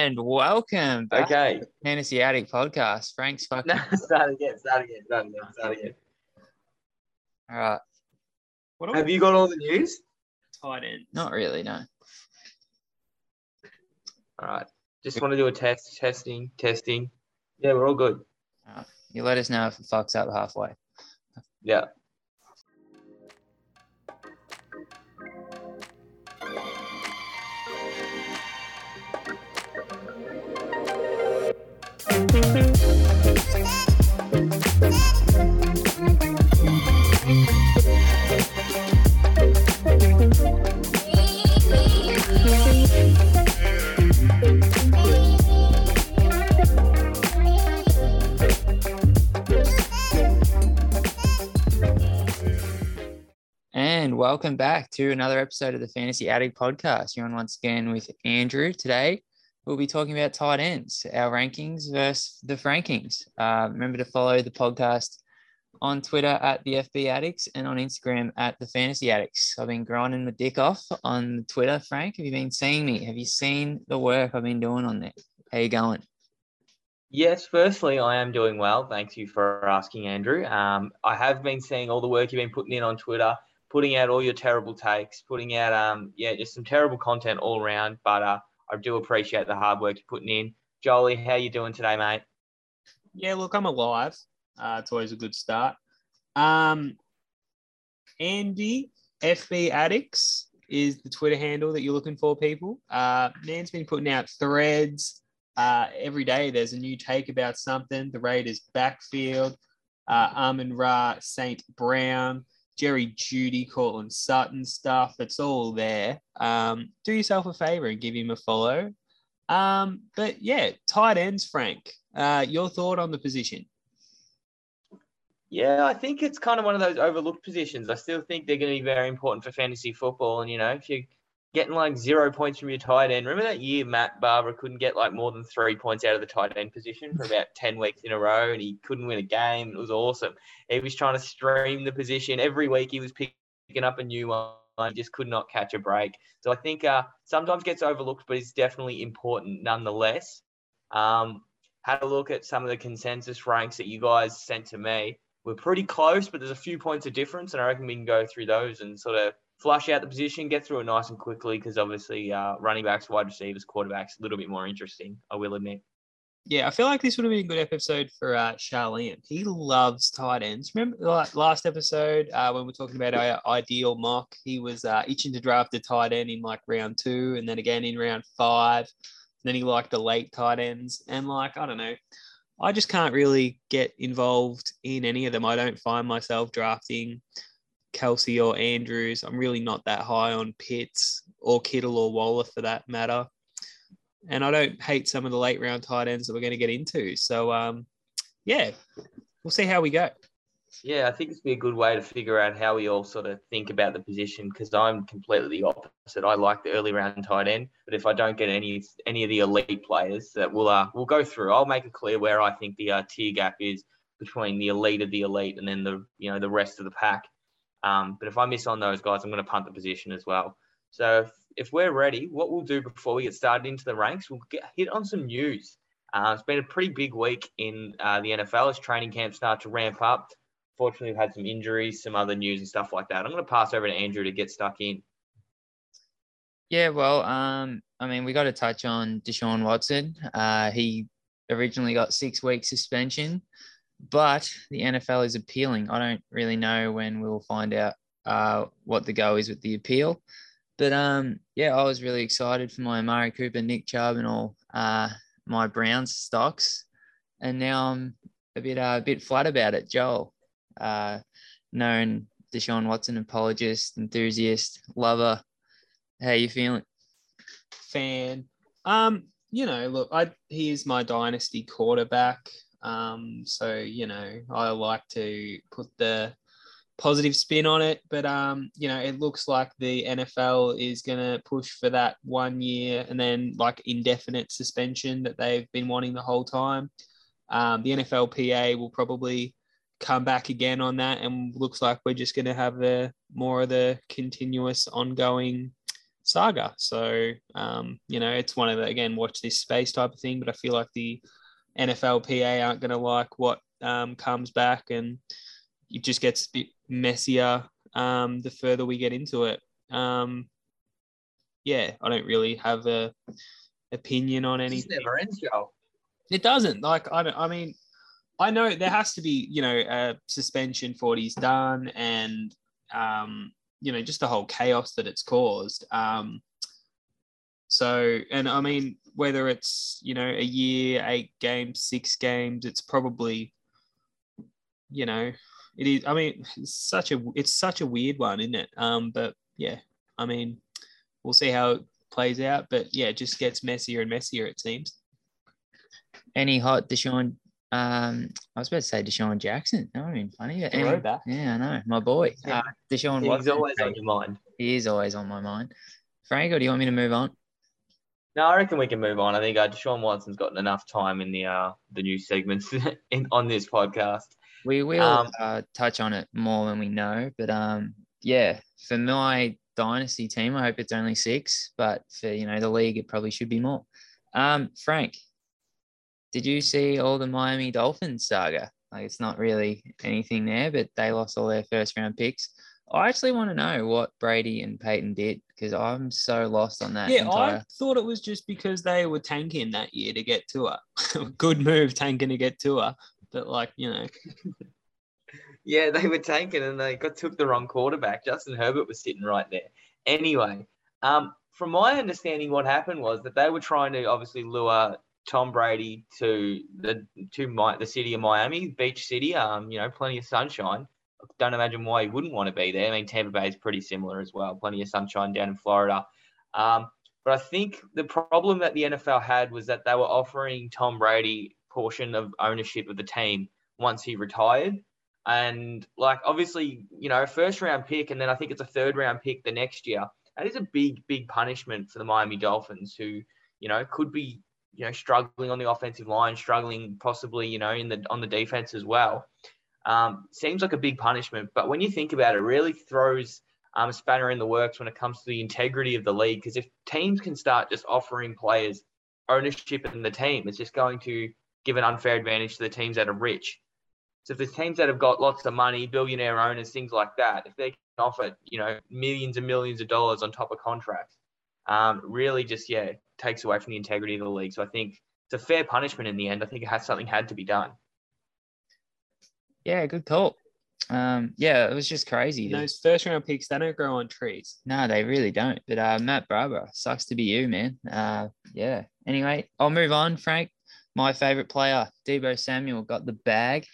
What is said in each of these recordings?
And welcome back Okay. to the Fantasy Addict podcast. Frank's fucking. No, start again. Start again. Start again. Start again. All right. What Have you got all the news? tight end? Not really, no. All right. Just want to do a test. Testing. Testing. Yeah, we're all good. You let us know if it fucks up halfway. Yeah. Welcome back to another episode of the Fantasy Addict podcast. You're on once again with Andrew. Today, we'll be talking about tight ends, our rankings versus the Frankings. Uh, remember to follow the podcast on Twitter at the FB Addicts and on Instagram at the Fantasy Addicts. I've been grinding my dick off on Twitter. Frank, have you been seeing me? Have you seen the work I've been doing on there? How you going? Yes, firstly, I am doing well. Thank you for asking, Andrew. Um, I have been seeing all the work you've been putting in on Twitter, putting out all your terrible takes, putting out, um, yeah, just some terrible content all around. But uh, I do appreciate the hard work you're putting in. Jolie, how you doing today, mate? Yeah, look, I'm alive. Uh, it's always a good start. Um, Andy FB Addicts is the Twitter handle that you're looking for, people. Uh, man's been putting out threads uh, every day. There's a new take about something. The Raiders backfield, uh, Amon-Ra, Saint Brown, Jerry Jeudy, Courtland Sutton stuff. It's all there. Um, do yourself a favor and give him a follow. Um, but yeah, tight ends, Frank. Uh, your thought on the position? Yeah, I think it's kind of one of those overlooked positions. I still think they're going to be very important for fantasy football. And, you know, if you're getting like zero points from your tight end, remember that year Matt Barber couldn't get like more than three points out of the tight end position for about 10 weeks in a row and he couldn't win a game. It was awesome. He was trying to stream the position. Every week he was picking up a new one. Just could not catch a break. So I think uh, sometimes gets overlooked, but it's definitely important nonetheless. Um, had a look at some of the consensus ranks that you guys sent to me we're pretty close, but there's a few points of difference, and I reckon we can go through those and sort of flush out the position, get through it nice and quickly, because obviously uh, running backs, wide receivers, quarterbacks, a little bit more interesting, I will admit. Yeah, I feel like this would have been a good episode for uh, Charlene. He loves tight ends. Remember last episode uh, when we are talking about our ideal mock? He was uh, itching to draft a tight end in like round two, and then again in round five. And then he liked the late tight ends, and like I don't know. I just can't really get involved in any of them. I don't find myself drafting Kelce or Andrews. I'm really not that high on Pitts or Kittle or Waller for that matter. And I don't hate some of the late round tight ends that we're going to get into. So, um, yeah, we'll see how we go. Yeah, I think it's be a good way to figure out how we all sort of think about the position because I'm completely the opposite. I like the early round tight end, but if I don't get any any of the elite players, that we'll uh, we'll go through. I'll make it clear where I think the uh, tier gap is between the elite of the elite and then the you know the rest of the pack. Um, but if I miss on those guys, I'm going to punt the position as well. So if, if we're ready, what we'll do before we get started into the ranks, we'll get hit on some news. Uh, it's been a pretty big week in uh, the NFL as training camps start to ramp up fortunately, we've had some injuries, some other news and stuff like that. I'm going to pass over to Andrew to get stuck in. Yeah, well, um, I mean, we got to touch on Deshaun Watson. Uh, he originally got six week suspension, but the NFL is appealing. I don't really know when we'll find out uh, what the go is with the appeal. But um, yeah, I was really excited for my Amari Cooper, Nick Chubb, and all uh, my Browns stocks, and now I'm a bit uh, a bit flat about it. Joel, uh, known Deshaun Watson apologist, enthusiast, lover. How you feeling? Fan. Um, you know, look, I he is my dynasty quarterback. Um, so you know, I like to put the positive spin on it, but um, you know, it looks like the NFL is gonna push for that one year and then like indefinite suspension that they've been wanting the whole time. Um, the NFLPA will probably come back again on that, and looks like we're just going to have the more of the continuous, ongoing saga. So, um, you know, it's one of the, again, watch this space type of thing, but I feel like the NFLPA aren't going to like what um, comes back and it just gets a bit messier um, the further we get into it. Um, yeah, I don't really have a opinion on It never ends, Joel. It doesn't. Like I, don't, I mean, I know there has to be, you know, a suspension for what he's done, and um, you know, just the whole chaos that it's caused. Um, so, and I mean, whether it's you know a year, eight games, six games, it's probably, you know, it is. I mean, it's such a it's such a weird one, isn't it? Um, but yeah, I mean, we'll see how it plays out. But yeah, it just gets messier and messier. It seems. Any hot Deshaun? Um, I was about to say DeSean Jackson. That would have been funny. but any- Throwback. yeah, I know. My boy. Uh, Deshaun He's Watson. always on your mind. He is always on my mind. Frank, or do you want me to move on? No, I reckon we can move on. I think uh, Deshaun Watson's gotten enough time in the uh the news segments in, on this podcast. We will Um, uh, touch on it more when we know. But um, yeah, for my dynasty team, I hope it's only six. But for you know the league, it probably should be more. Um, Frank, did you see all the Miami Dolphins saga? Like it's not really anything there, but they lost all their first round picks. I actually want to know what Brady and Peyton did because I'm so lost on that. Yeah, entire... I thought it was just because they were tanking that year to get to her. Good move tanking to get to her. But like, you know, Yeah, they were tanking and they got took the wrong quarterback. Justin Herbert was sitting right there. Anyway, um, from my understanding, what happened was that they were trying to obviously lure Tom Brady to the to my, the city of Miami, beach city. Um, you know, plenty of sunshine. Don't imagine why he wouldn't want to be there. I mean, Tampa Bay is pretty similar as well. Plenty of sunshine down in Florida. Um, but I think the problem that the NFL had was that they were offering Tom Brady portion of ownership of the team once he retired. And like obviously, you know, first round pick, and then I think it's a third round pick the next year. That is a big, big punishment for the Miami Dolphins, who you know could be you know struggling on the offensive line, struggling possibly you know in the on the defense as well. Um, seems like a big punishment, but when you think about it, it really throws um, spanner in the works when it comes to the integrity of the league. Because if teams can start just offering players ownership in the team, it's just going to give an unfair advantage to the teams that are rich. So if there's teams that have got lots of money, billionaire owners, things like that, if they can offer, you know, millions and millions of dollars on top of contracts, um, really just yeah takes away from the integrity of the league. So I think it's a fair punishment in the end. I think it has something had to be done. Yeah, good call. Um, yeah, it was just crazy. to- those first round picks, they don't grow on trees. No, they really don't. But uh, Matt Barber, sucks to be you, man. Uh, yeah. Anyway, I'll move on. Frank, my favorite player, Deebo Samuel, got the bag.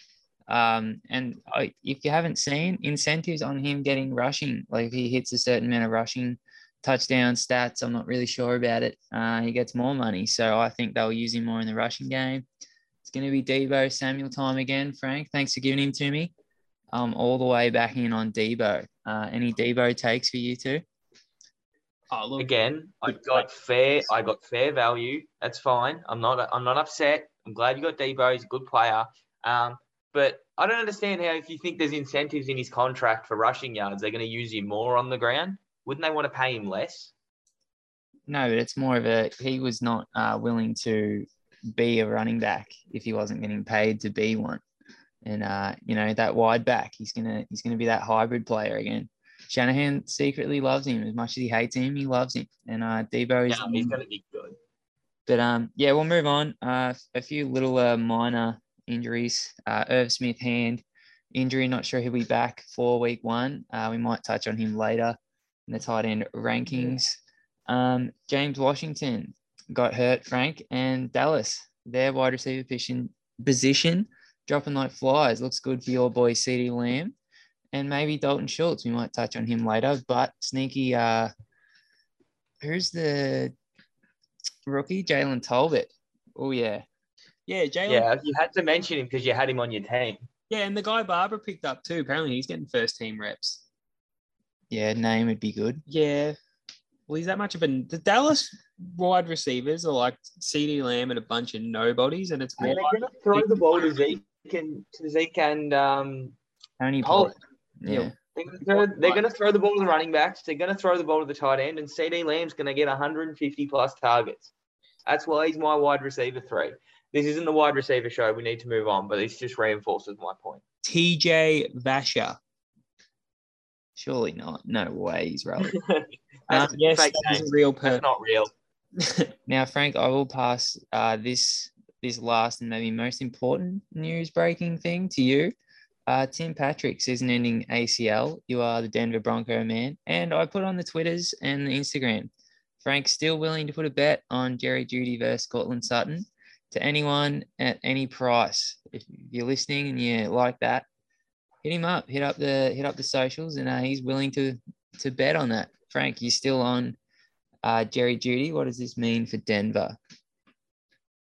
Um, and I, if you haven't seen incentives on him getting rushing, like if he hits a certain amount of rushing touchdown stats, I'm not really sure about it. Uh, he gets more money, so I think they'll use him more in the rushing game. It's going to be Deebo Samuel time again, Frank. Thanks for giving him to me. Um, all the way back in on Deebo. Uh, any Deebo takes for you too? Oh, look, Again, I Good got fair. I got fair value. That's fine. I'm not. I'm not upset. I'm glad you got Deebo. He's a good player. Um, but I don't understand how if you think there's incentives in his contract for rushing yards, they're going to use him more on the ground. Wouldn't they want to pay him less? No, but it's more of a he was not uh, willing to be a running back if he wasn't getting paid to be one. And uh, you know that wide back, he's gonna he's gonna be that hybrid player again. Shanahan secretly loves him as much as he hates him. He loves him, and uh, Deebo is. Yeah, he's going to be good. But um, yeah, we'll move on. Uh, a few little uh, minor injuries. Uh, Irv Smith hand injury. Not sure he'll be back for week one. Uh, we might touch on him later in the tight end rankings. Um, James Washington got hurt, Frank, and Dallas, their wide receiver position, position dropping like flies. Looks good for your boy CeeDee Lamb. And maybe Dalton Schultz. We might touch on him later. But sneaky uh who's the rookie? Jalen Tolbert. Oh yeah. yeah, Jalen. Yeah, you had to mention him because you had him on your team. Yeah, and the guy Barbara picked up too. Apparently, he's getting first team reps. Yeah, name would be good. Yeah. Well, he's that much of a. The Dallas wide receivers are like CeeDee Lamb and a bunch of nobodies, and it's And they're like, going to throw the ball to Zeke and to Zeke and um, Tony Pollard. Pollard. Yeah. They're gonna, throw, they're gonna throw the ball to the running backs. They're gonna throw the ball to the tight end, and CeeDee Lamb's gonna get 150 plus targets. That's why he's my wide receiver three. This isn't the wide receiver show. We need to move on, but this just reinforces my point. TJ Vasher. Surely not. No way he's relevant. Uh, That's a yes, fake that is a real That's not real. now, Frank, I will pass uh, this this last and maybe most important news breaking thing to you. Uh, Tim Patrick season-ending ACL. You are the Denver Bronco man, and I put on the Twitters and the Instagram. Frank's still willing to put a bet on Jerry Jeudy versus Courtland Sutton to anyone at any price. If you're listening and you like that, hit him up. Hit up the hit up the socials, and uh, he's willing to to bet on that. Frank, you still on uh, Jerry Jeudy? What does this mean for Denver?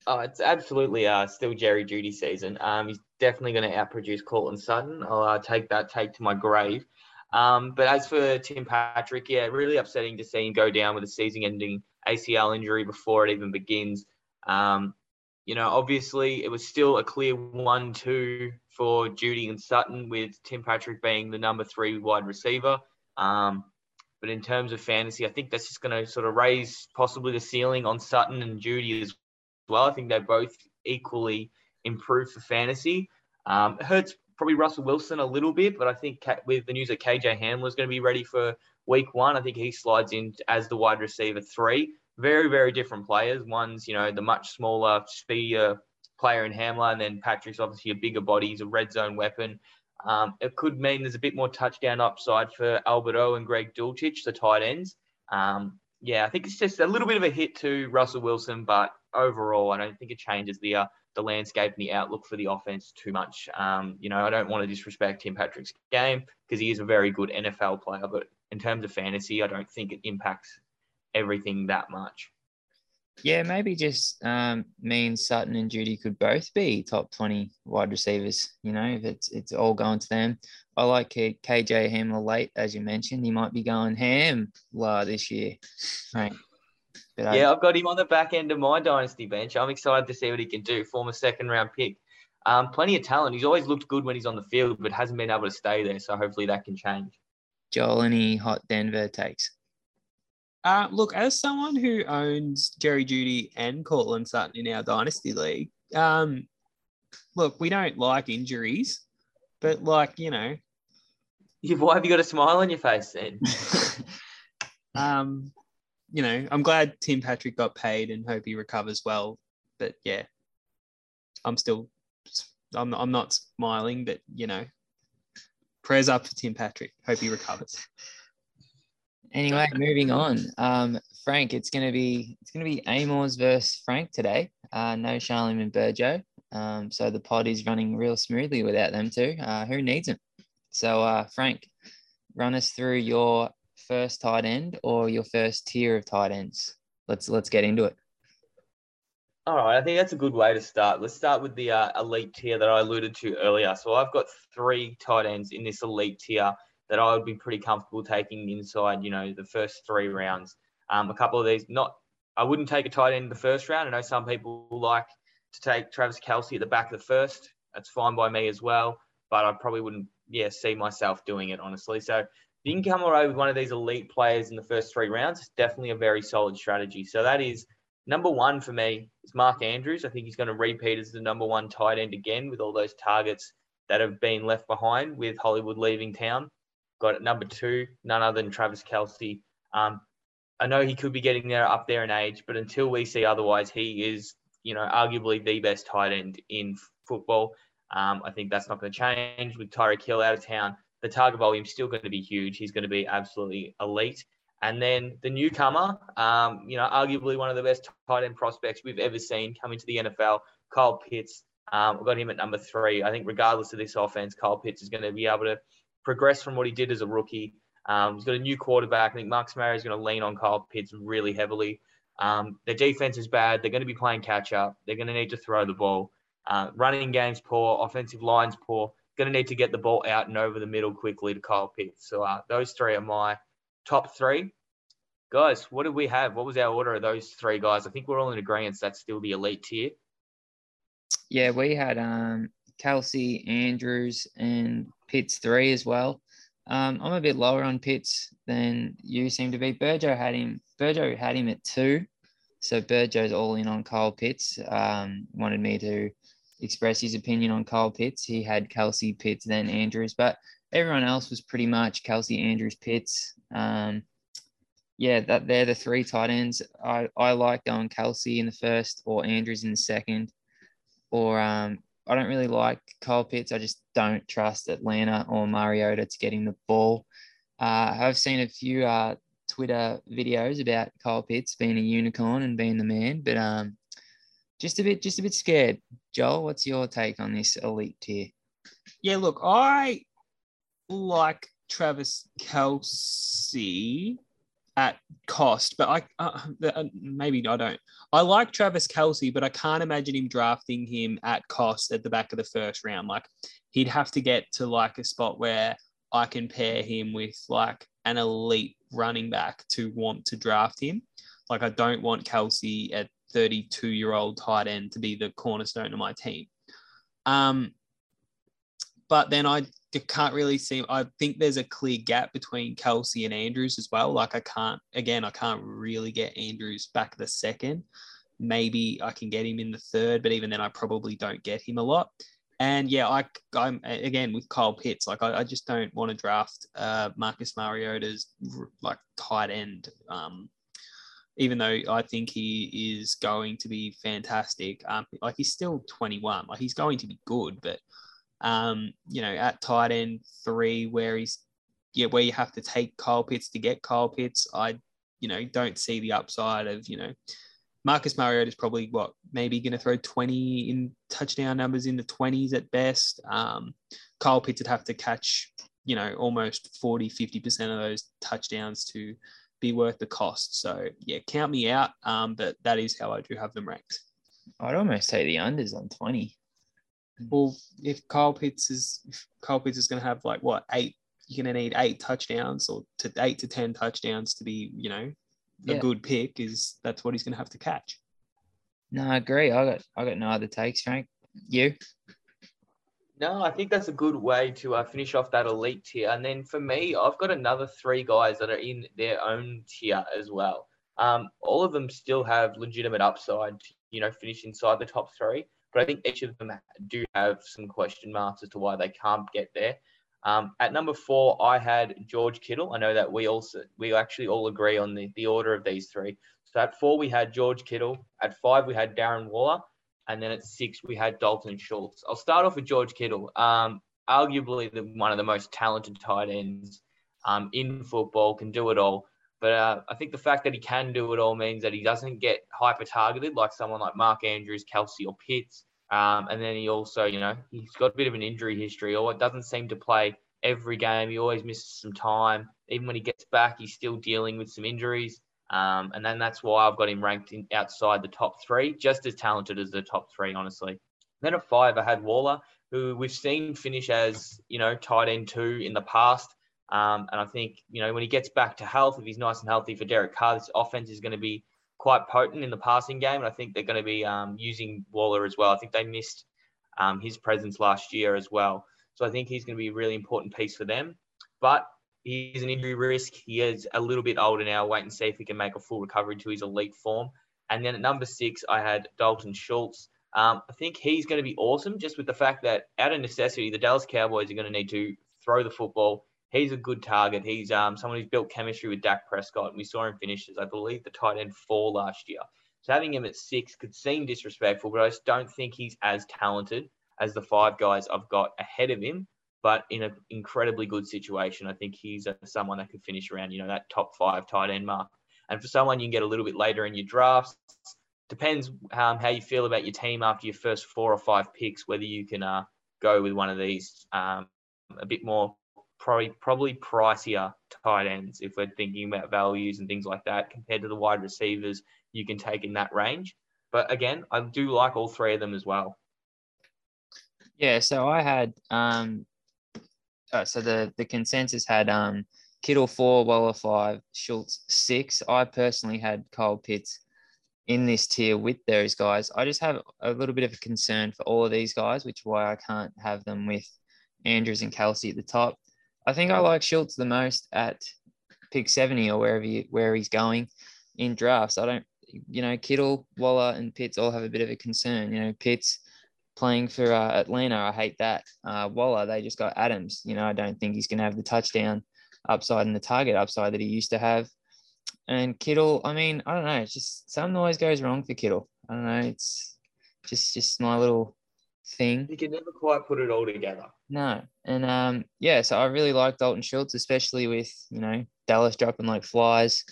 Oh, it's absolutely uh, still Jerry Jeudy season. Um, he's definitely going to outproduce Courtland Sutton. I'll uh, take that take to my grave. Um, but as for Tim Patrick, yeah, really upsetting to see him go down with a season-ending ACL injury before it even begins. Um, you know, obviously it was still a clear one-two for Jeudy and Sutton, with Tim Patrick being the number three wide receiver. Um, but in terms of fantasy, I think that's just going to sort of raise possibly the ceiling on Sutton and Jeudy as well. I think they both equally improve for fantasy. Um, it hurts probably Russell Wilson a little bit, but I think with the news that KJ Hamler is going to be ready for week one, I think he slides in as the wide receiver three. Very, very different players. One's, you know, the much smaller, speedier player in Hamler, and then Patrick's obviously a bigger body. He's a red zone weapon. Um, it could mean there's a bit more touchdown upside for Albert O and Greg Dulcich, the tight ends. Um, yeah, I think it's just a little bit of a hit to Russell Wilson, but overall, I don't think it changes the uh, the landscape and the outlook for the offense too much. Um, you know, I don't want to disrespect Tim Patrick's game because he is a very good NFL player, but in terms of fantasy, I don't think it impacts everything that much. Yeah, maybe just um, means Sutton and Jeudy could both be top 20 wide receivers. You know, if it's it's all going to them. I like KJ Hamler late, as you mentioned. He might be going ham la this year. Right. But uh, Yeah, I've got him on the back end of my dynasty bench. I'm excited to see what he can do. Former second round pick. Um, plenty of talent. He's always looked good when he's on the field, but hasn't been able to stay there. So hopefully that can change. Joel, any hot Denver takes? Uh, look, as someone who owns Jerry Jeudy and Courtland Sutton in our dynasty league, um, look, we don't like injuries, but like you know, Why have you got a smile on your face then? um, you know, I'm glad Tim Patrick got paid and hope he recovers well. But yeah, I'm still, I'm I'm not smiling, but you know, prayers up for Tim Patrick. Hope he recovers. Anyway, moving on. Um, Frank, it's gonna be it's gonna be Amors versus Frank today. Uh, no Charlene and Burjo. Um, so the pod is running real smoothly without them two. Uh, who needs them? So uh, Frank, run us through your first tight end or your first tier of tight ends. Let's let's get into it. All right, I think that's a good way to start. Let's start with the uh, elite tier that I alluded to earlier. So I've got three tight ends in this elite tier that I would be pretty comfortable taking inside, you know, the first three rounds. Um, a couple of these, not, I wouldn't take a tight end in the first round. I know some people like to take Travis Kelce at the back of the first. That's fine by me as well, but I probably wouldn't, yeah, see myself doing it honestly. So if you can come away with one of these elite players in the first three rounds, it's definitely a very solid strategy. So that is number one for me is Mark Andrews. I think he's going to repeat as the number one tight end again with all those targets that have been left behind with Hollywood leaving town. Got at number two, none other than Travis Kelce. Um, I know he could be getting there up there in age, but until we see otherwise, he is, you know, arguably the best tight end in football. Um, I think that's not going to change with Tyreek Hill out of town. The target volume is still going to be huge. He's going to be absolutely elite. And then the newcomer, um, you know, arguably one of the best tight end prospects we've ever seen coming to the NFL, Kyle Pitts. Um, I've got him at number three. I think regardless of this offense, Kyle Pitts is going to be able to progress from what he did as a rookie. Um, he's got a new quarterback. I think Marcus Mariota is going to lean on Kyle Pitts really heavily. Um, their defense is bad. They're going to be playing catch up. They're going to need to throw the ball. Uh, running game's poor. Offensive line's poor. Going to need to get the ball out and over the middle quickly to Kyle Pitts. So uh, those three are my top three. Guys, what did we have? What was our order of those three guys? I think we're all in agreement that's still the elite tier. Yeah, we had um, Kelce, Andrews, and Pitts three as well. Um, I'm a bit lower on Pitts than you seem to be. Burjo had him. Burjo had him at two, so Burjo's all in on Kyle Pitts. Um, wanted me to express his opinion on Kyle Pitts. He had Kelce, Pitts, then Andrews, but everyone else was pretty much Kelce, Andrews, Pitts. Um, yeah, that they're the three tight ends. I, I like going Kelce in the first or Andrews in the second. Or um, I don't really like Kyle Pitts. I just don't trust Atlanta or Mariota to get the ball. Uh, I've seen a few uh, Twitter videos about Kyle Pitts being a unicorn and being the man, but um, just a bit, just a bit scared. Joel, what's your take on this elite tier? Yeah, look, I like Travis Kelce at cost, but I uh, uh, maybe I don't. I like Travis Kelce, but I can't imagine him drafting him at cost at the back of the first round. Like he'd have to get to like a spot where I can pair him with like an elite running back to want to draft him. Like I don't want Kelce at 32 year old tight end to be the cornerstone of my team. Um, but then I can't really see. I think there's a clear gap between Kelce and Andrews as well. Like I can't, again, I can't really get Andrews back the second. Maybe I can get him in the third, but even then, I probably don't get him a lot. And yeah, I, I'm again with Kyle Pitts. Like I, I just don't want to draft uh, Marcus Mariota's like tight end. Um, even though I think he is going to be fantastic. Um, like he's still 21. Like he's going to be good, but um, you know, at tight end three, where he's yeah, where you have to take Kyle Pitts to get Kyle Pitts, I you know don't see the upside of you know Marcus Mariota is probably what maybe going to throw 20 in touchdown numbers in the 20s at best. Um, Kyle Pitts would have to catch you know almost 40 50% of those touchdowns to be worth the cost. So yeah, count me out. Um, but that is how I do have them ranked. I'd almost say the unders on 20. Well, if Kyle Pitts is if Kyle Pitts is going to have like what eight, you're going to need eight touchdowns or to eight to ten touchdowns to be, you know, a yeah. good pick. Is that's what he's going to have to catch. No, I agree. I got I got no other takes, Frank. You? No, I think that's a good way to uh, finish off that elite tier. And then for me, I've got another three guys that are in their own tier as well. Um, all of them still have legitimate upside to, you know, finish inside the top three but I think each of them do have some question marks as to why they can't get there. Um, at number four, I had George Kittle. I know that we also we actually all agree on the, the order of these three. So at four, we had George Kittle. At five, we had Darren Waller. And then at six, we had Dalton Schultz. I'll start off with George Kittle. Um, arguably the, one of the most talented tight ends um, in football, can do it all. But uh, I think the fact that he can do it all means that he doesn't get hyper targeted like someone like Mark Andrews, Kelce, or Pitts. Um, and then he also, you know, he's got a bit of an injury history, or it doesn't seem to play every game. He always misses some time. Even when he gets back, he's still dealing with some injuries. Um, and then that's why I've got him ranked in, outside the top three, just as talented as the top three, honestly. Then at five, I had Waller, who we've seen finish as, you know, tight end two in the past. Um, and I think, you know, when he gets back to health, if he's nice and healthy for Derek Carr, this offense is going to be quite potent in the passing game. And I think they're going to be um, using Waller as well. I think they missed um, his presence last year as well. So I think he's going to be a really important piece for them. But he's an injury risk. He is a little bit older now. Wait and see if he can make a full recovery to his elite form. And then at number six, I had Dalton Schultz. Um, I think he's going to be awesome just with the fact that out of necessity, the Dallas Cowboys are going to need to throw the football he's a good target. He's um, someone who's built chemistry with Dak Prescott, we saw him finish as I believe the tight end four last year. So having him at six could seem disrespectful, but I just don't think he's as talented as the five guys I've got ahead of him. But in an incredibly good situation, I think he's a, someone that could finish around, you know, that top five tight end mark. And for someone you can get a little bit later in your drafts, depends um, how you feel about your team after your first four or five picks, whether you can uh, go with one of these um, a bit more probably probably pricier tight ends if we're thinking about values and things like that compared to the wide receivers you can take in that range. But again, I do like all three of them as well. Yeah, so I had um uh, so the the consensus had um Kittle four, Waller five, Schultz six. I personally had Kyle Pitts in this tier with those guys. I just have a little bit of a concern for all of these guys, which is why I can't have them with Andrews and Kelce at the top. I think I like Schultz the most at pick 70 or wherever you, where he's going in drafts. I don't, you know, Kittle, Waller, and Pitts all have a bit of a concern. You know, Pitts playing for uh, Atlanta, I hate that. Uh, Waller, they just got Adams. You know, I don't think he's going to have the touchdown upside and the target upside that he used to have. And Kittle, I mean, I don't know. It's just something always goes wrong for Kittle. I don't know. It's just just my little thing. He can never quite put it all together. No, and um, yeah. So I really like Dalton Schultz, especially with you know Dallas dropping like flies.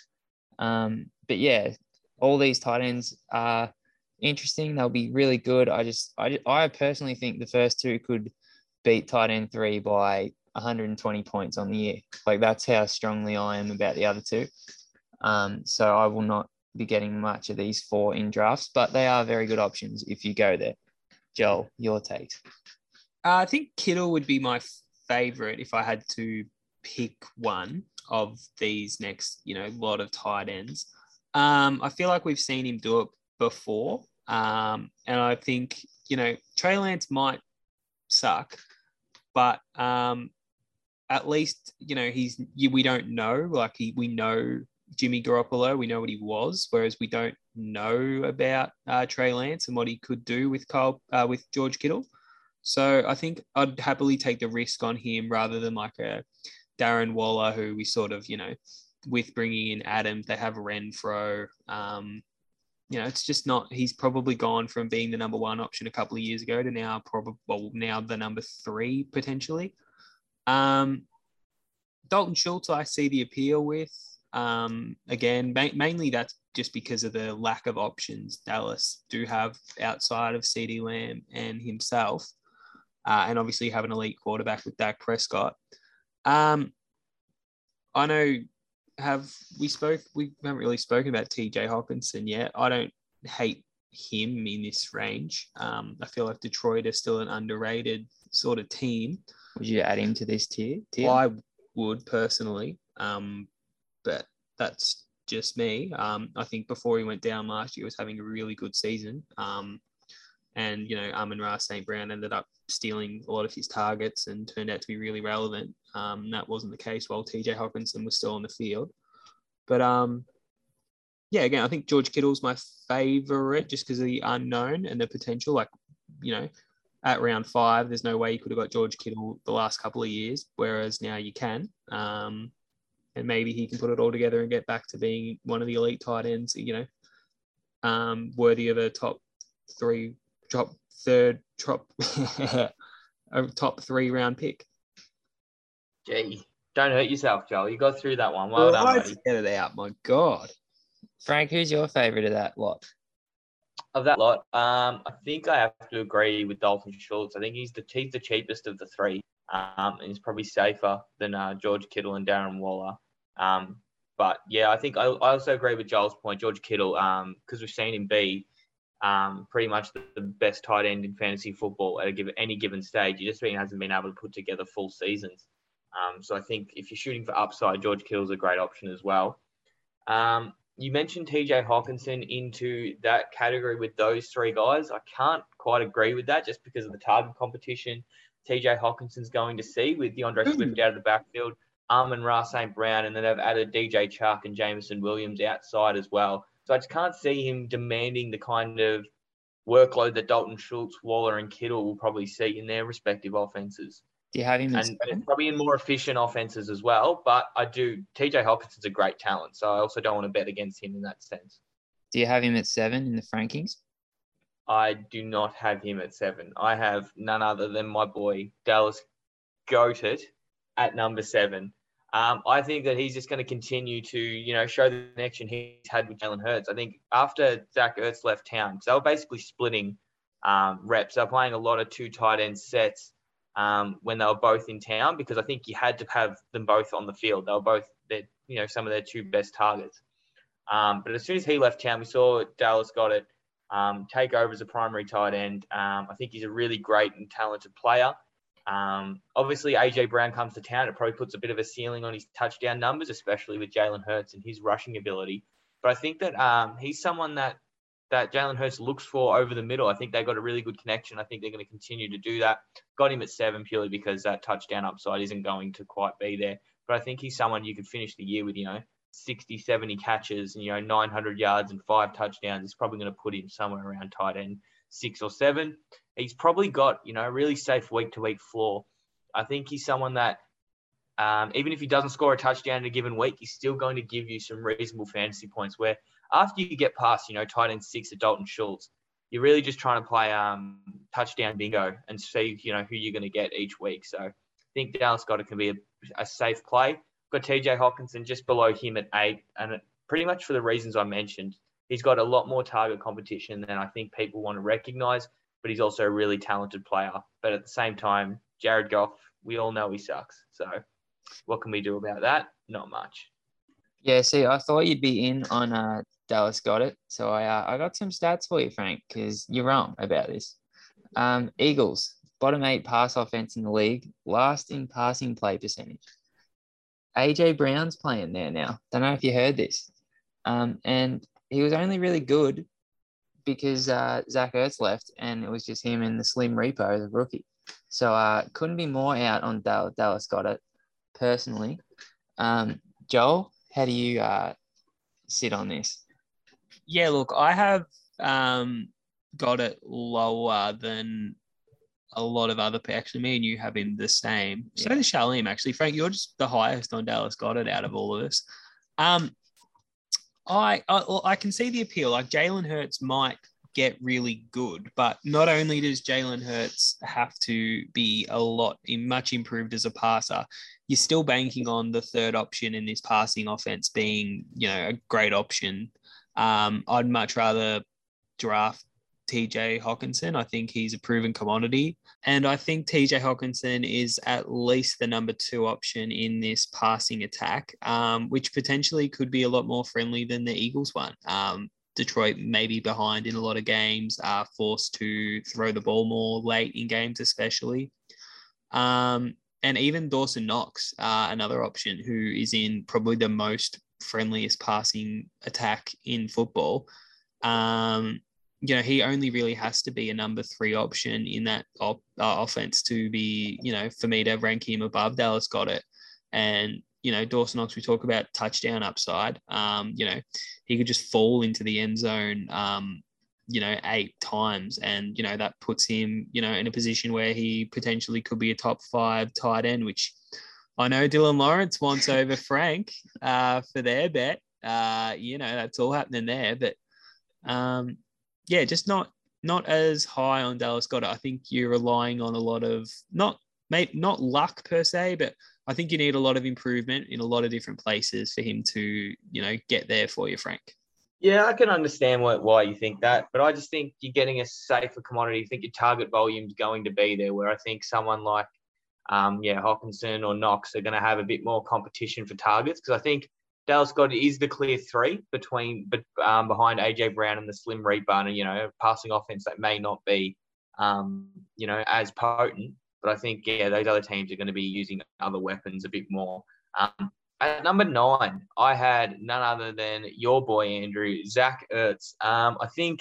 Um, but yeah, all these tight ends are interesting. They'll be really good. I just I I personally think the first two could beat tight end three by 120 points on the year. Like that's how strongly I am about the other two. Um, so I will not be getting much of these four in drafts, but they are very good options if you go there. Joel, your take. Uh, I think Kittle would be my favorite if I had to pick one of these next, you know, lot of tight ends. Um, I feel like we've seen him do it before. Um, and I think, you know, Trey Lance might suck, but um, at least, you know, he's, we don't know, like he, we know Jimmy Garoppolo. We know what he was, whereas we don't know about uh, Trey Lance and what he could do with Kyle uh, with George Kittle. So I think I'd happily take the risk on him rather than like a Darren Waller, who we sort of you know with bringing in Adam, they have Renfrow. Um, you know, it's just not. He's probably gone from being the number one option a couple of years ago to now probably well, now the number three potentially. Um, Dalton Schultz, I see the appeal with. Um, again, ma- mainly that's just because of the lack of options Dallas do have outside of CeeDee Lamb and himself. Uh, and obviously have an elite quarterback with Dak Prescott. Um, I know have we spoke we haven't really spoken about TJ Hockenson yet. I don't hate him in this range. Um, I feel like Detroit is still an underrated sort of team. Would you add him to this tier? tier? I would personally. Um, but that's just me. Um, I think before he went down last year, he was having a really good season. Um, and you know, Amon-Ra St. Brown ended up stealing a lot of his targets and turned out to be really relevant. Um, that wasn't the case while TJ Hockenson was still on the field. But um, yeah, again, I think George Kittle's my favorite just because of the unknown and the potential. Like, you know, at round five, there's no way you could have got George Kittle the last couple of years, whereas now you can. Um, and maybe he can put it all together and get back to being one of the elite tight ends, you know, um, worthy of a top three, top third, top, a top three round pick. Gee, don't hurt yourself, Joel. You got through that one. Well, well done, buddy. Get it out, my God. Frank, who's your favorite of that lot? Of that lot, um, I think I have to agree with Dalton Schultz. I think he's the he's the cheapest of the three um, and he's probably safer than uh, George Kittle and Darren Waller. Um, but yeah, I think I, I, also agree with Joel's point, George Kittle, because um, we've seen him be um, pretty much the, the, best tight end in fantasy football at a given, any given stage. He just hasn't been able to put together full seasons. Um, so I think if you're shooting for upside, George Kittle's a great option as well. You mentioned TJ Hockenson into that category with those three guys. I can't quite agree with that just because of the target competition TJ Hockenson's going to see with DeAndre mm. Swift out of the backfield, Amon-Ra St. Brown, and then they've added DJ Chark and Jameson Williams outside as well. So I just can't see him demanding the kind of workload that Dalton Schultz, Waller, and Kittle will probably see in their respective offenses. Do you have him? And, and probably in more efficient offenses as well. But I do. TJ Hockenson's a great talent, so I also don't want to bet against him in that sense. Do you have him at seven in the Frankings? I do not have him at seven. I have none other than my boy Dallas Goedert at number seven. Um, I think that he's just going to continue to, you know, show the connection he's had with Jalen Hurts. I think after Zach Ertz left town, so they were basically splitting um, reps. They're playing a lot of two tight end sets um, when they were both in town because I think you had to have them both on the field. They were both, their, you know, some of their two best targets. Um, but as soon as he left town, we saw Dallas Goedert um, take over as a primary tight end. Um, I think he's a really great and talented player. Um, obviously, AJ Brown comes to town. It probably puts a bit of a ceiling on his touchdown numbers, especially with Jalen Hurts and his rushing ability. But I think that um, he's someone that that Jalen Hurts looks for over the middle. I think they got a really good connection. I think they're going to continue to do that. Got him at seven purely because that touchdown upside isn't going to quite be there. But I think he's someone you could finish the year with, you know, 60, 70 catches and, you know, 900 yards and five touchdowns. It's probably going to put him somewhere around tight end six or seven. He's probably got, you know, a really safe week to week floor. I think he's someone that um, even if he doesn't score a touchdown in a given week, he's still going to give you some reasonable fantasy points. Where after you get past, you know, tight end six at Dalton Schultz, you're really just trying to play um, touchdown bingo and see, you know, who you're going to get each week. So I think Dallas Goedert can be a, a safe play. Got TJ Hockenson just below him at eight, and pretty much for the reasons I mentioned. He's got a lot more target competition than I think people want to recognize, but he's also a really talented player. But at the same time, Jared Goff, we all know he sucks. So what can we do about that? Not much. Yeah, see, I thought you'd be in on uh, Dallas it. so I uh, I got some stats for you, Frank, because you're wrong about this. Um, Eagles bottom eight pass offense in the league, last in passing play percentage. AJ Brown's playing there now. Don't know if you heard this, um, and he was only really good because uh, Zach Ertz left, and it was just him and the Slim Reaper, the rookie. So uh, couldn't be more out on Dallas Goedert personally. Um, Joel, how do you uh, sit on this? Yeah, look, I have um, got it lower than a lot of other actually me and you have him the same. Yeah. So does Shalim actually. Frank, you're just the highest on Dallas Goedert out of all of us. Um, I I, I can see the appeal. Like Jalen Hurts might get really good. But not only does Jalen Hurts have to be a lot in much improved as a passer, you're still banking on the third option in this passing offense being, you know, a great option. Um, I'd much rather draft TJ Hockenson. I think he's a proven commodity. And I think TJ Hockenson is at least the number two option in this passing attack, um, which potentially could be a lot more friendly than the Eagles one. Um, Detroit may be behind in a lot of games, are forced to throw the ball more late in games, especially. Um, and even Dawson Knox, uh, another option who is in probably the most friendliest passing attack in football. Um, you know, he only really has to be a number three option in that op- uh, offense to be, you know, for me to rank him above Dallas Goedert. And you know, Dawson Knox, we talk about touchdown upside. Um, you know, he could just fall into the end zone, um, you know, eight times. And, you know, that puts him, you know, in a position where he potentially could be a top five tight end, which I know Dylan Lawrence wants over Frank uh, for their bet. Uh, you know, that's all happening there. But um, yeah, just not not as high on Dallas Goedert. I think you're relying on a lot of not mate, not luck per se, but I think you need a lot of improvement in a lot of different places for him to, you know, get there for you, Frank. Yeah, I can understand what, why you think that, but I just think you're getting a safer commodity. I think your target volume's going to be there, where I think someone like, um, yeah, Hockenson or Knox are going to have a bit more competition for targets because I think Dallas Goedert is the clear three between, um, behind AJ Brown and the Slim Reaper, and you know, passing offense that may not be, um, you know, as potent. But I think, yeah, those other teams are going to be using other weapons a bit more. Um, at number nine, I had none other than your boy, Andrew, Zach Ertz. Um, I think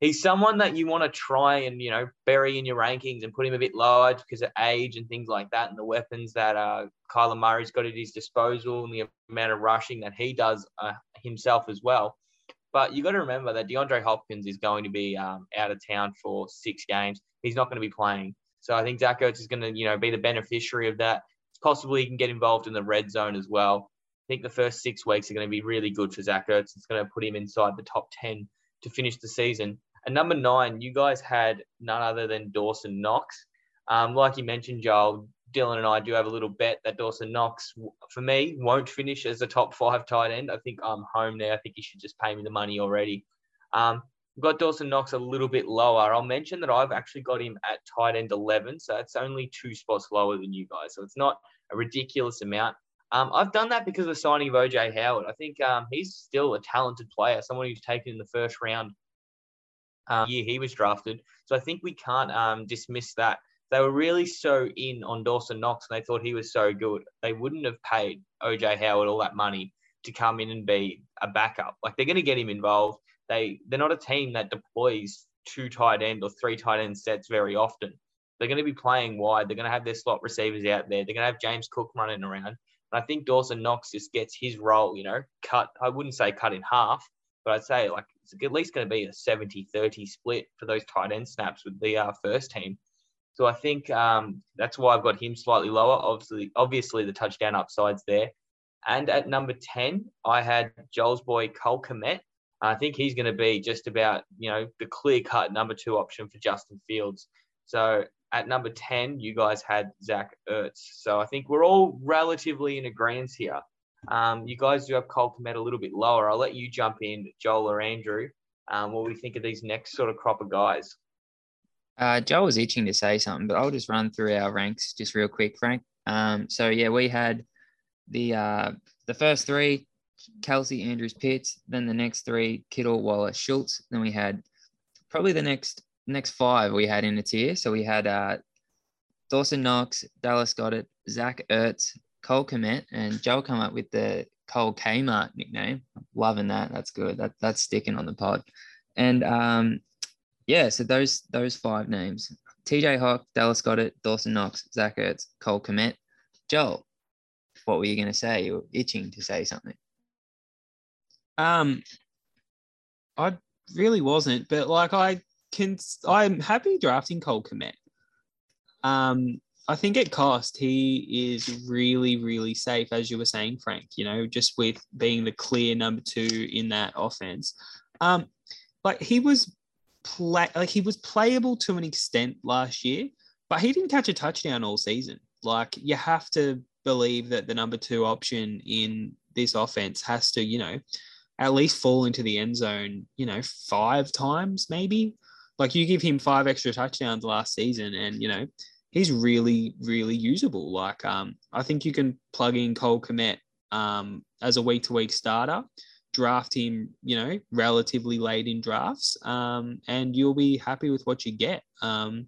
he's someone that you want to try and, you know, bury in your rankings and put him a bit lower because of age and things like that and the weapons that uh, Kyler Murray's got at his disposal and the amount of rushing that he does uh, himself as well. But you got to remember that DeAndre Hopkins is going to be um, out of town for six games. He's not going to be playing. So I think Zach Ertz is going to, you know, be the beneficiary of that. It's possible he can get involved in the red zone as well. I think the first six weeks are going to be really good for Zach Ertz. It's going to put him inside the top 10 to finish the season. And number nine, you guys had none other than Dawson Knox. Um, like you mentioned, Joel, Dylan and I do have a little bet that Dawson Knox, for me, won't finish as a top five tight end. I think I'm home now. I think you should just pay me the money already. Um, got Dawson Knox a little bit lower. I'll mention that I've actually got him at tight end 11, so it's only two spots lower than you guys. So it's not a ridiculous amount. Um, I've done that because of the signing of OJ Howard. I think um, he's still a talented player, someone who's taken in the first round um, year he was drafted. So I think we can't um, dismiss that. They were really so in on Dawson Knox and they thought he was so good. They wouldn't have paid OJ Howard all that money to come in and be a backup. Like they're going to get him involved. they they're not a team that deploys two tight end or three tight end sets very often. They're going to be playing wide. They're going to have their slot receivers out there. They're going to have James Cook running around. And I think Dawson Knox just gets his role, you know, cut. I wouldn't say cut in half, but I'd say like it's at least going to be a 70 30 split for those tight end snaps with the uh, first team. So I think um, that's why I've got him slightly lower. Obviously, obviously the touchdown upsides there. And at number 10, I had Joel's boy Cole Kmet. I think he's going to be just about, you know, the clear cut number two option for Justin Fields. So at number 10, you guys had Zach Ertz. So I think we're all relatively in agreement here. Um, you guys do have Cole Kmet a little bit lower. I'll let you jump in, Joel or Andrew. Um, what we think of these next sort of crop of guys? Uh, Joel was itching to say something, but I'll just run through our ranks just real quick, Frank. Um, so yeah, we had the uh, the first three, Kelce, Andrews, Pitts. Then the next three, Kittle, Wallace, Schultz. Then we had probably the next next five we had in a tier. So we had uh, Dawson Knox, Dallas Goedert, Zach Ertz, Cole Kmet, and Joel come up with the Cole Kmart nickname. Loving that. That's good. That that's sticking on the pod. And um, yeah, so those those five names: TJ Hawk, Dallas Goedert, Dawson Knox, Zach Ertz, Cole Kmet. Joel, what were you going to say? You were itching to say something. Um, I really wasn't, but like I can, I'm happy drafting Cole Kmet. Um, I think at cost, he is really, really safe, as you were saying, Frank, you know, just with being the clear number two in that offense. Um, like he was play like he was playable to an extent last year, but he didn't catch a touchdown all season. Like you have to believe that the number two option in this offense has to, you know, at least fall into the end zone, you know, five times maybe. Like you give him five extra touchdowns last season, and you know he's really, really usable. Like, um, I think you can plug in Cole Kmet um, as a week to week starter, draft him, you know, relatively late in drafts, um, and you'll be happy with what you get. Um,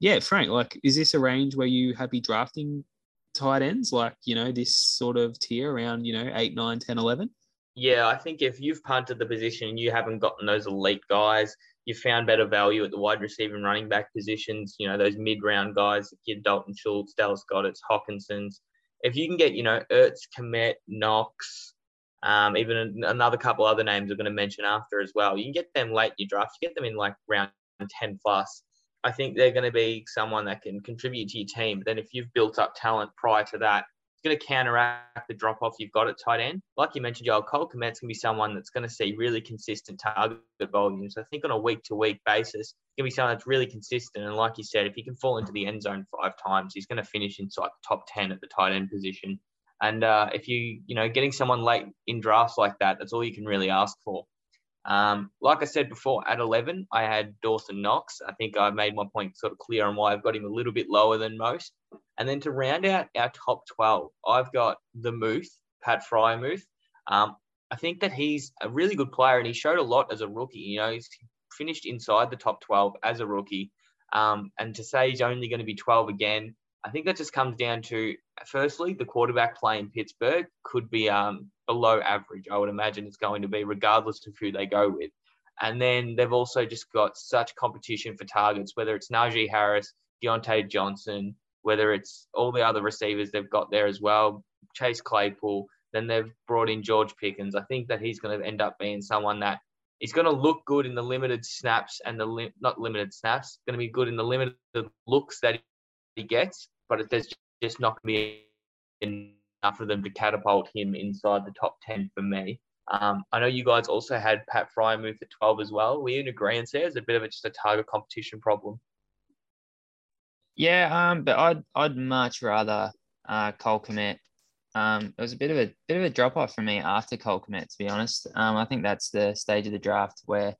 yeah, Frank, like, is this a range where you happy drafting tight ends, like, you know, this sort of tier around, you know, 8, 9, 10, 11? Yeah, I think if you've punted the position you haven't gotten those elite guys, you found better value at the wide receiver and running back positions. You know, those mid round guys, kid Dalton Schultz, Dallas Goedert's, Hockenson's. If you can get, you know, Ertz, Kmet, Knox, um, even another couple other names we're going to mention after as well, you can get them late in your draft. You get them in like round 10 plus. I think they're going to be someone that can contribute to your team. Then if you've built up talent prior to that, it's going to counteract the drop off you've got at tight end. Like you mentioned, Joel Cole Kmet's going to be someone that's going to see really consistent target volumes. I think on a week to week basis, going to be someone that's really consistent. And like you said, if he can fall into the end zone five times, he's going to finish inside the top 10 at the tight end position. And uh, if you, you know, getting someone late in drafts like that, that's all you can really ask for. Um, like I said before, at 11, I had Dawson Knox. I think I made my point sort of clear on why I've got him a little bit lower than most. And then to round out our top 12, I've got the Muth, Pat Freiermuth. Um, I think that he's a really good player and he showed a lot as a rookie. You know, he's finished inside the top 12 as a rookie. Um, and to say he's only going to be 12 again, I think that just comes down to firstly, the quarterback play in Pittsburgh could be um, below average. I would imagine it's going to be, regardless of who they go with. And then they've also just got such competition for targets, whether it's Najee Harris, Diontae Johnson, whether it's all the other receivers they've got there as well, Chase Claypool. Then they've brought in George Pickens. I think that he's going to end up being someone that is going to look good in the limited snaps and the not limited snaps, going to be good in the limited looks that he gets, but there's just not going to be enough of them to catapult him inside the top 10 for me. Um, I know you guys also had Pat Freiermuth at 12 as well. Were you in agreement there? It's a bit of a, just a target competition problem. Yeah, um, but I'd I'd much rather uh, Cole Kmet. Um, it was a bit of a bit of a drop off for me after Cole Kmet, to be honest. Um, I think that's the stage of the draft where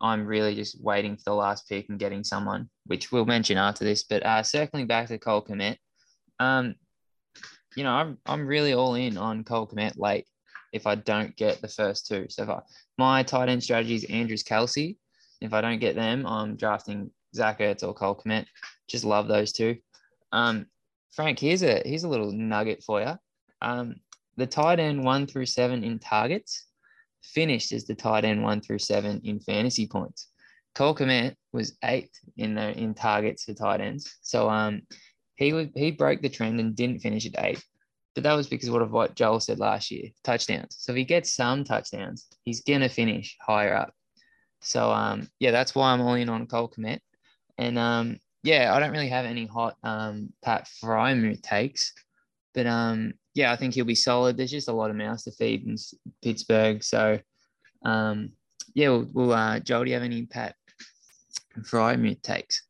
I'm really just waiting for the last pick and getting someone, which we'll mention after this. But uh, circling back to Cole Kmet, um, you know, I'm I'm really all in on Cole Kmet late if I don't get the first two. So I, my tight end strategy is Andrews Kelce. If I don't get them, I'm drafting Zach Ertz or Cole Kmet. Just love those two. Um, Frank, here's a here's a little nugget for you. Um, the tight end one through seven in targets, finished as the tight end one through seven in fantasy points. Cole Kmet was eighth in the in targets for tight ends. So um he was he broke the trend and didn't finish at eight. But that was because of what Joel said last year, touchdowns. So if he gets some touchdowns, he's gonna finish higher up. So um yeah, that's why I'm all in on Cole Kmet. And um yeah, I don't really have any hot um Pat Freiermuth takes, but um yeah, I think he'll be solid. There's just a lot of mouths to feed in Pittsburgh, so um yeah, we'll, we'll uh Joel, do you have any Pat Freiermuth takes?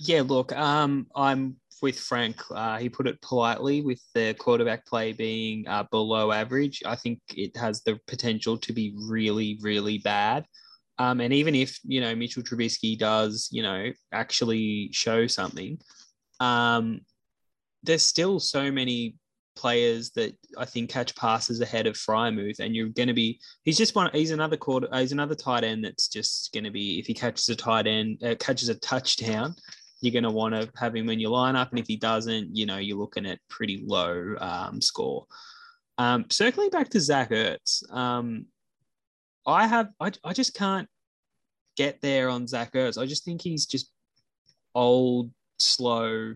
Yeah, look, um, I'm with Frank. Uh, he put it politely with the quarterback play being uh, below average. I think it has the potential to be really, really bad. Um, and even if, you know, Mitchell Trubisky does, you know, actually show something, um, there's still so many players that I think catch passes ahead of Freiermuth, and you're going to be. He's just one. He's another quarter. He's another tight end that's just going to be. If he catches a tight end, uh, catches a touchdown, you're going to want to have him in your lineup, and if he doesn't, you know, you're looking at pretty low um, score. Um, circling back to Zach Ertz, um, I have. I, I just can't get there on Zach Ertz. I just think he's just old, slow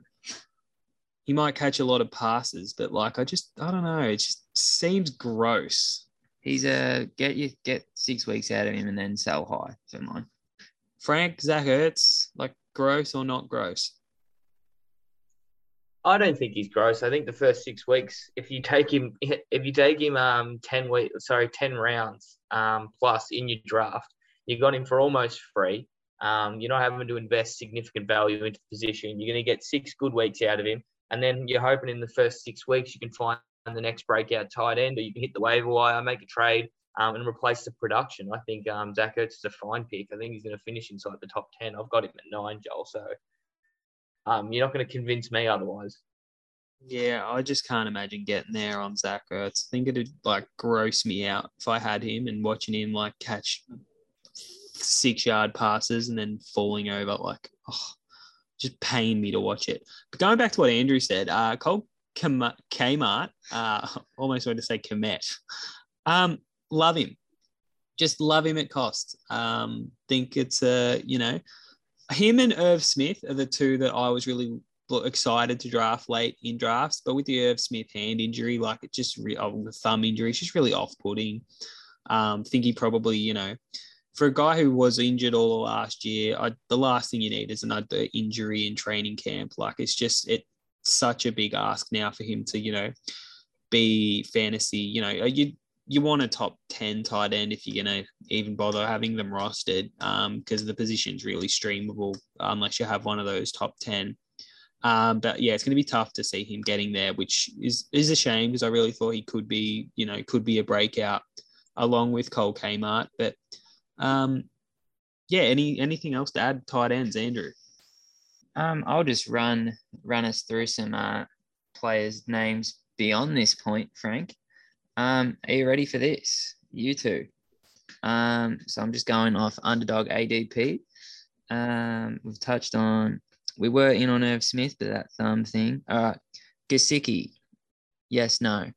he might catch a lot of passes, but like I just I don't know, it just seems gross. He's a get you get six weeks out of him and then sell high for mine. Frank Zach Ertz, gross or not gross? I don't think he's gross. I think the first six weeks, if you take him, if you take him um ten week, sorry, ten rounds um plus in your draft, you got him for almost free. Um, you're not having to invest significant value into the position. You're going to get six good weeks out of him. And then you're hoping in the first six weeks you can find the next breakout tight end, or you can hit the waiver wire, make a trade, um, and replace the production. I think um, Zach Ertz is a fine pick. I think he's going to finish inside the top 10. I've got him at nine, Joel. So um, you're not going to convince me otherwise. Yeah, I just can't imagine getting there on Zach Ertz. I think it'd like gross me out if I had him and watching him like catch six yard passes and then falling over. Like, oh, just pain me to watch it. But going back to what Andrew said, uh, Cole Kmart, uh, almost wanted to say Komet. Um, love him. Just love him at cost. Um, think it's a, you know, him and Irv Smith are the two that I was really excited to draft late in drafts. But with the Irv Smith hand injury, like it just, re- oh, the thumb injury, it's just really off putting. Um, think he probably, you know, for a guy who was injured all the last year, I, the last thing you need is another injury in training camp. Like it's just it's such a big ask now for him to you know be fantasy. You know you you want a top ten tight end if you're gonna even bother having them rostered because um, the position's really streamable unless you have one of those top ten. Um, but yeah, it's going to be tough to see him getting there, which is is a shame because I really thought he could be, you know, could be a breakout along with Cole Kmart. But um, yeah, any anything else to add? Tight ends, Andrew. Um, I'll just run run us through some uh, players' names beyond this point, Frank. Um, are you ready for this? You two. Um, so I'm just going off underdog ADP. Um, we've touched on we were in on Irv Smith, but that thumb thing. All right. Gesicki. Yes, no.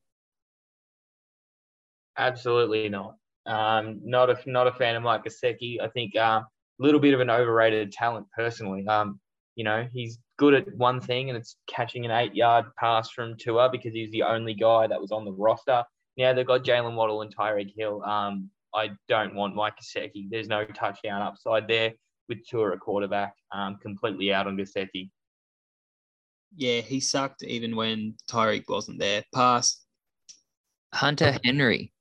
Absolutely not. Um, not a not a fan of Mike Gesicki. I think a um, little bit of an overrated talent personally. Um, you know, he's good at one thing, and it's catching an eight-yard pass from Tua because he's the only guy that was on the roster. Now they've got Jaylen Waddle and Tyreek Hill. Um, I don't want Mike Gesicki. There's no touchdown upside there with Tua at quarterback. Um, completely out on Gesicki. Yeah, he sucked even when Tyreek wasn't there. Pass. Hunter Henry.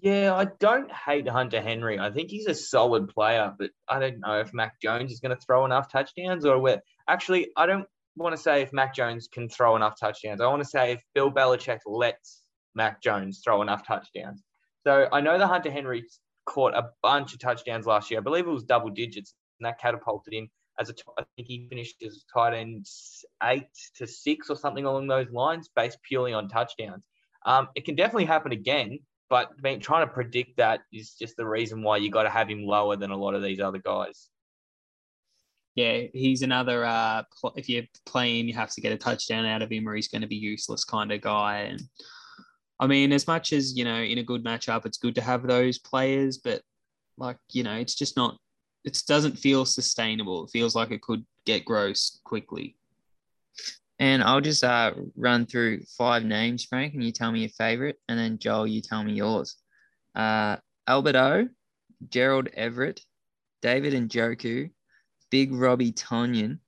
Yeah, I don't hate Hunter Henry. I think he's a solid player, but I don't know if Mac Jones is going to throw enough touchdowns or where. Actually, I don't want to say if Mac Jones can throw enough touchdowns. I want to say if Bill Belichick lets Mac Jones throw enough touchdowns. So I know the Hunter Henry caught a bunch of touchdowns last year. I believe it was double digits, and that catapulted him as a. I think he finished as tight end eight to six or something along those lines, based purely on touchdowns. Um, it can definitely happen again, but trying to predict that is just the reason why you got to have him lower than a lot of these other guys. Yeah, he's another. Uh, if you're playing, you have to get a touchdown out of him, or he's going to be useless kind of guy. And I mean, as much as you know, in a good matchup, it's good to have those players, but like you know, it's just not. It doesn't feel sustainable. It feels like it could get gross quickly. And I'll just uh, run through five names, Frank, and you tell me your favorite, and then Joel, you tell me yours. Uh, Albert O, Gerald Everett, David Njoku, Big Robbie Tonyan,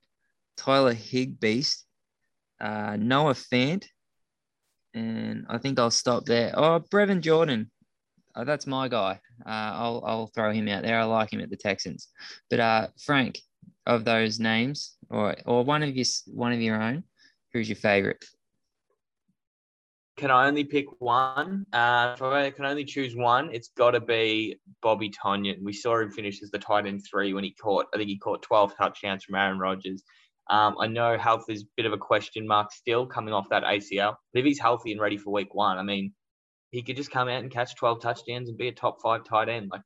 Tyler Higbeast, uh, Noah Fant, and I think I'll stop there. Oh, Brevin Jordan. Oh, that's my guy. Uh, I'll I'll throw him out there. I like him at the Texans. But uh, Frank, of those names, or or one of your one of your own, who's your favorite? Can I only pick one? Uh, if I can only choose one, it's got to be Bobby Tonyan. We saw him finish as the tight end three when he caught. I think he caught 12 touchdowns from Aaron Rodgers. Um, I know health is a bit of a question mark still coming off that ACL. But if he's healthy and ready for week one, I mean, he could just come out and catch 12 touchdowns and be a top five tight end. Like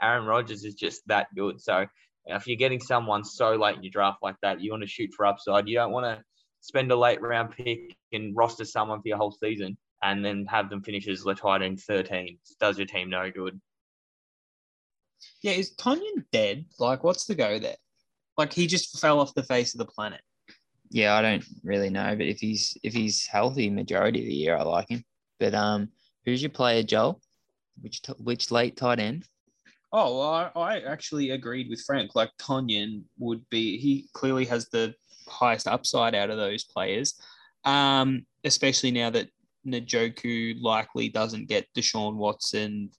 Aaron Rodgers is just that good. So if you're getting someone so late in your draft like that, you want to shoot for upside. You don't want to spend a late round pick and roster someone for your whole season and then have them finish as the tight end 13. Does your team no good. Yeah, is Tonyan dead? Like, what's the go there? Like, he just fell off the face of the planet. Yeah, I don't really know, but if he's if he's healthy majority of the year, I like him. But um, who's your player, Joel? Which t- which late tight end? Oh, well, I, I actually agreed with Frank. Like Tonyan would be, he clearly has the highest upside out of those players, um, especially now that Njoku likely doesn't get Deshaun Watson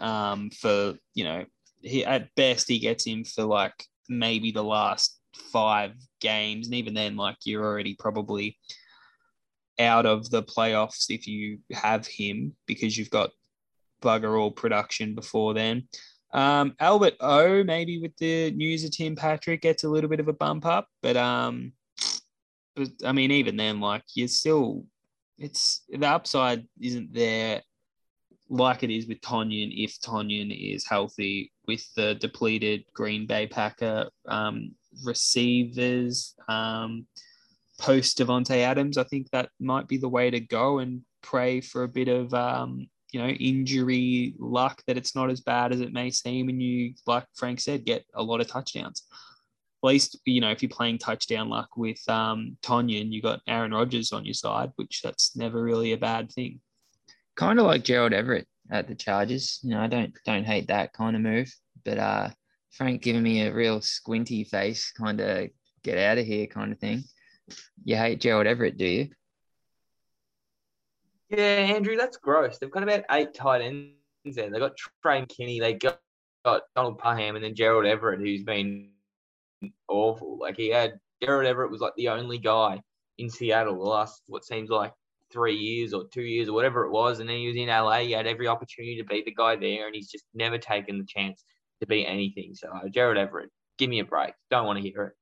um, for, you know, he at best he gets him for like maybe the last five games. And even then, like you're already probably out of the playoffs if you have him because you've got bugger all production before then. Um, Albert O, maybe with the news of Tim Patrick, gets a little bit of a bump up, but um, but I mean, even then, like you're still, it's the upside isn't there like it is with Tonyan if Tonyan is healthy with the depleted Green Bay Packer um, receivers um, post Davante Adams. I think that might be the way to go and pray for a bit of um, you know injury luck that it's not as bad as it may seem, and you, like Frank said, get a lot of touchdowns. At least you know if you're playing touchdown luck with um, Tonyan, you got Aaron Rodgers on your side, which that's never really a bad thing. Kind of like Gerald Everett at the Chargers. You know, I don't don't hate that kind of move, but uh, Frank giving me a real squinty face, kind of get out of here kind of thing. You hate Gerald Everett, do you? Yeah, Andrew, that's gross. They've got about eight tight ends there. They've got Tre' McKitty, they got, got Donald Parham, and then Gerald Everett, who's been awful. Like he had Gerald Everett was like the only guy in Seattle the last what seems like three years or two years or whatever it was, and then he was in LA. He had every opportunity to be the guy there, and he's just never taken the chance to be anything. So uh, Gerald Everett, give me a break. Don't want to hear it.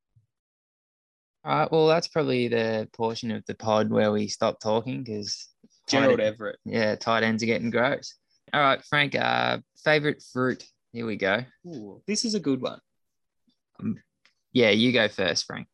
All right. Well, that's probably the portion of the pod where we stop talking because Gerald Everett. Yeah, tight ends are getting gross. All right, Frank. Uh, favorite fruit. Here we go. Ooh, this is a good one. Um, yeah, you go first, Frank.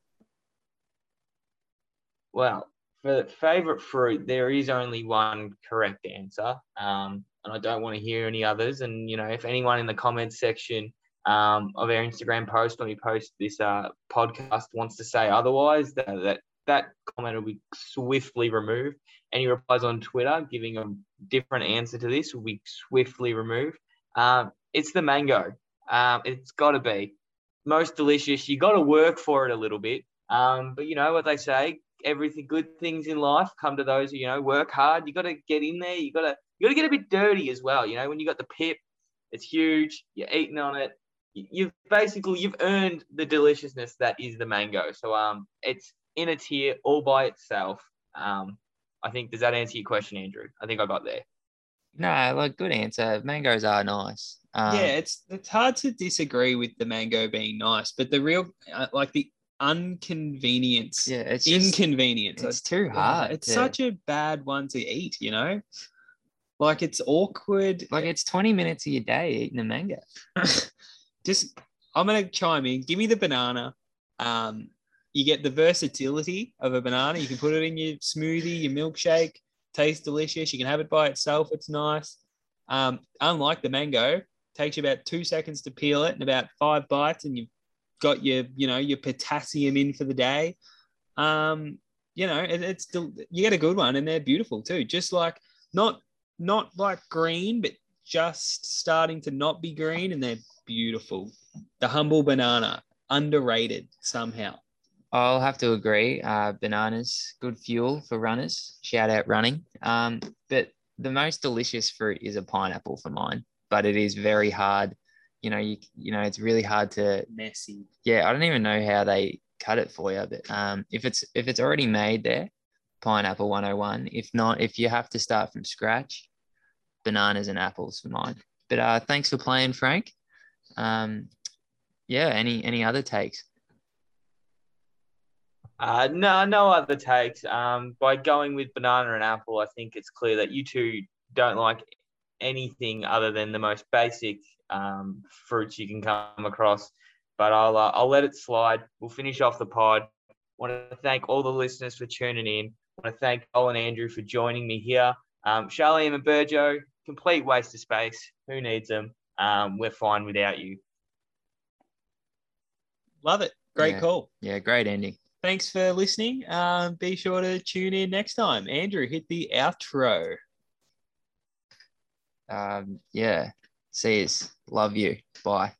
Well, for favorite fruit, there is only one correct answer, um, and I don't want to hear any others. And you know, if anyone in the comments section um, of our Instagram post when we post this uh, podcast wants to say otherwise, that, that that comment will be swiftly removed. Any replies on Twitter giving a different answer to this will be swiftly removed. Um, it's the mango. Um, it's got to be most delicious. You got to work for it a little bit. Um, but you know what they say: everything, good things in life come to those who you know work hard. You got to get in there. You got to you got to get a bit dirty as well. You know, when you got the pip, it's huge. You're eating on it. You've basically you've earned the deliciousness that is the mango. So um, it's in a tier all by itself. Um, I think does that answer your question, Andrew? I think I got there. No, like good answer. Mangoes are nice. Um, yeah, it's it's hard to disagree with the mango being nice, but the real uh, like the inconvenience, yeah, it's just, inconvenience. it's too hard. It's yeah. such a bad one to eat, you know. Like it's awkward. like it's 20 minutes of your day eating a mango. Just I'm gonna chime in. Give me the banana. Um, you get the versatility of a banana. You can put it in your smoothie, your milkshake. tastes delicious. You can have it by itself. It's nice. Um, unlike the mango, takes you about two seconds to peel it and about five bites, and you've got your, you know, your potassium in for the day. Um, you know, it, it's you get a good one, and they're beautiful too. Just like not not like green, but just starting to not be green, and they're beautiful. The humble banana, underrated somehow. I'll have to agree. Uh, bananas, good fuel for runners. Shout out running. Um, but the most delicious fruit is a pineapple for mine. But it is very hard. You know, you you know, it's really hard to Messy. yeah. I don't even know how they cut it for you. But um, if it's if it's already made there, pineapple 101. If not, if you have to start from scratch, bananas and apples for mine. But uh, thanks for playing, Frank. Um, yeah. Any any other takes? Uh, no, no other takes. Um, by going with banana and apple, I think it's clear that you two don't like anything other than the most basic um, fruits you can come across. But I'll uh, I'll let it slide. We'll finish off the pod. Want to thank all the listeners for tuning in. Want to thank Cole and Andrew for joining me here. Um, Charlie and Burjo, complete waste of space. Who needs them? Um, we're fine without you. Love it. Great Yeah. call. Yeah, great ending. Thanks for listening. Um, be sure to tune in next time. Andrew, hit the outro. Um, yeah. See yous. Love you. Bye.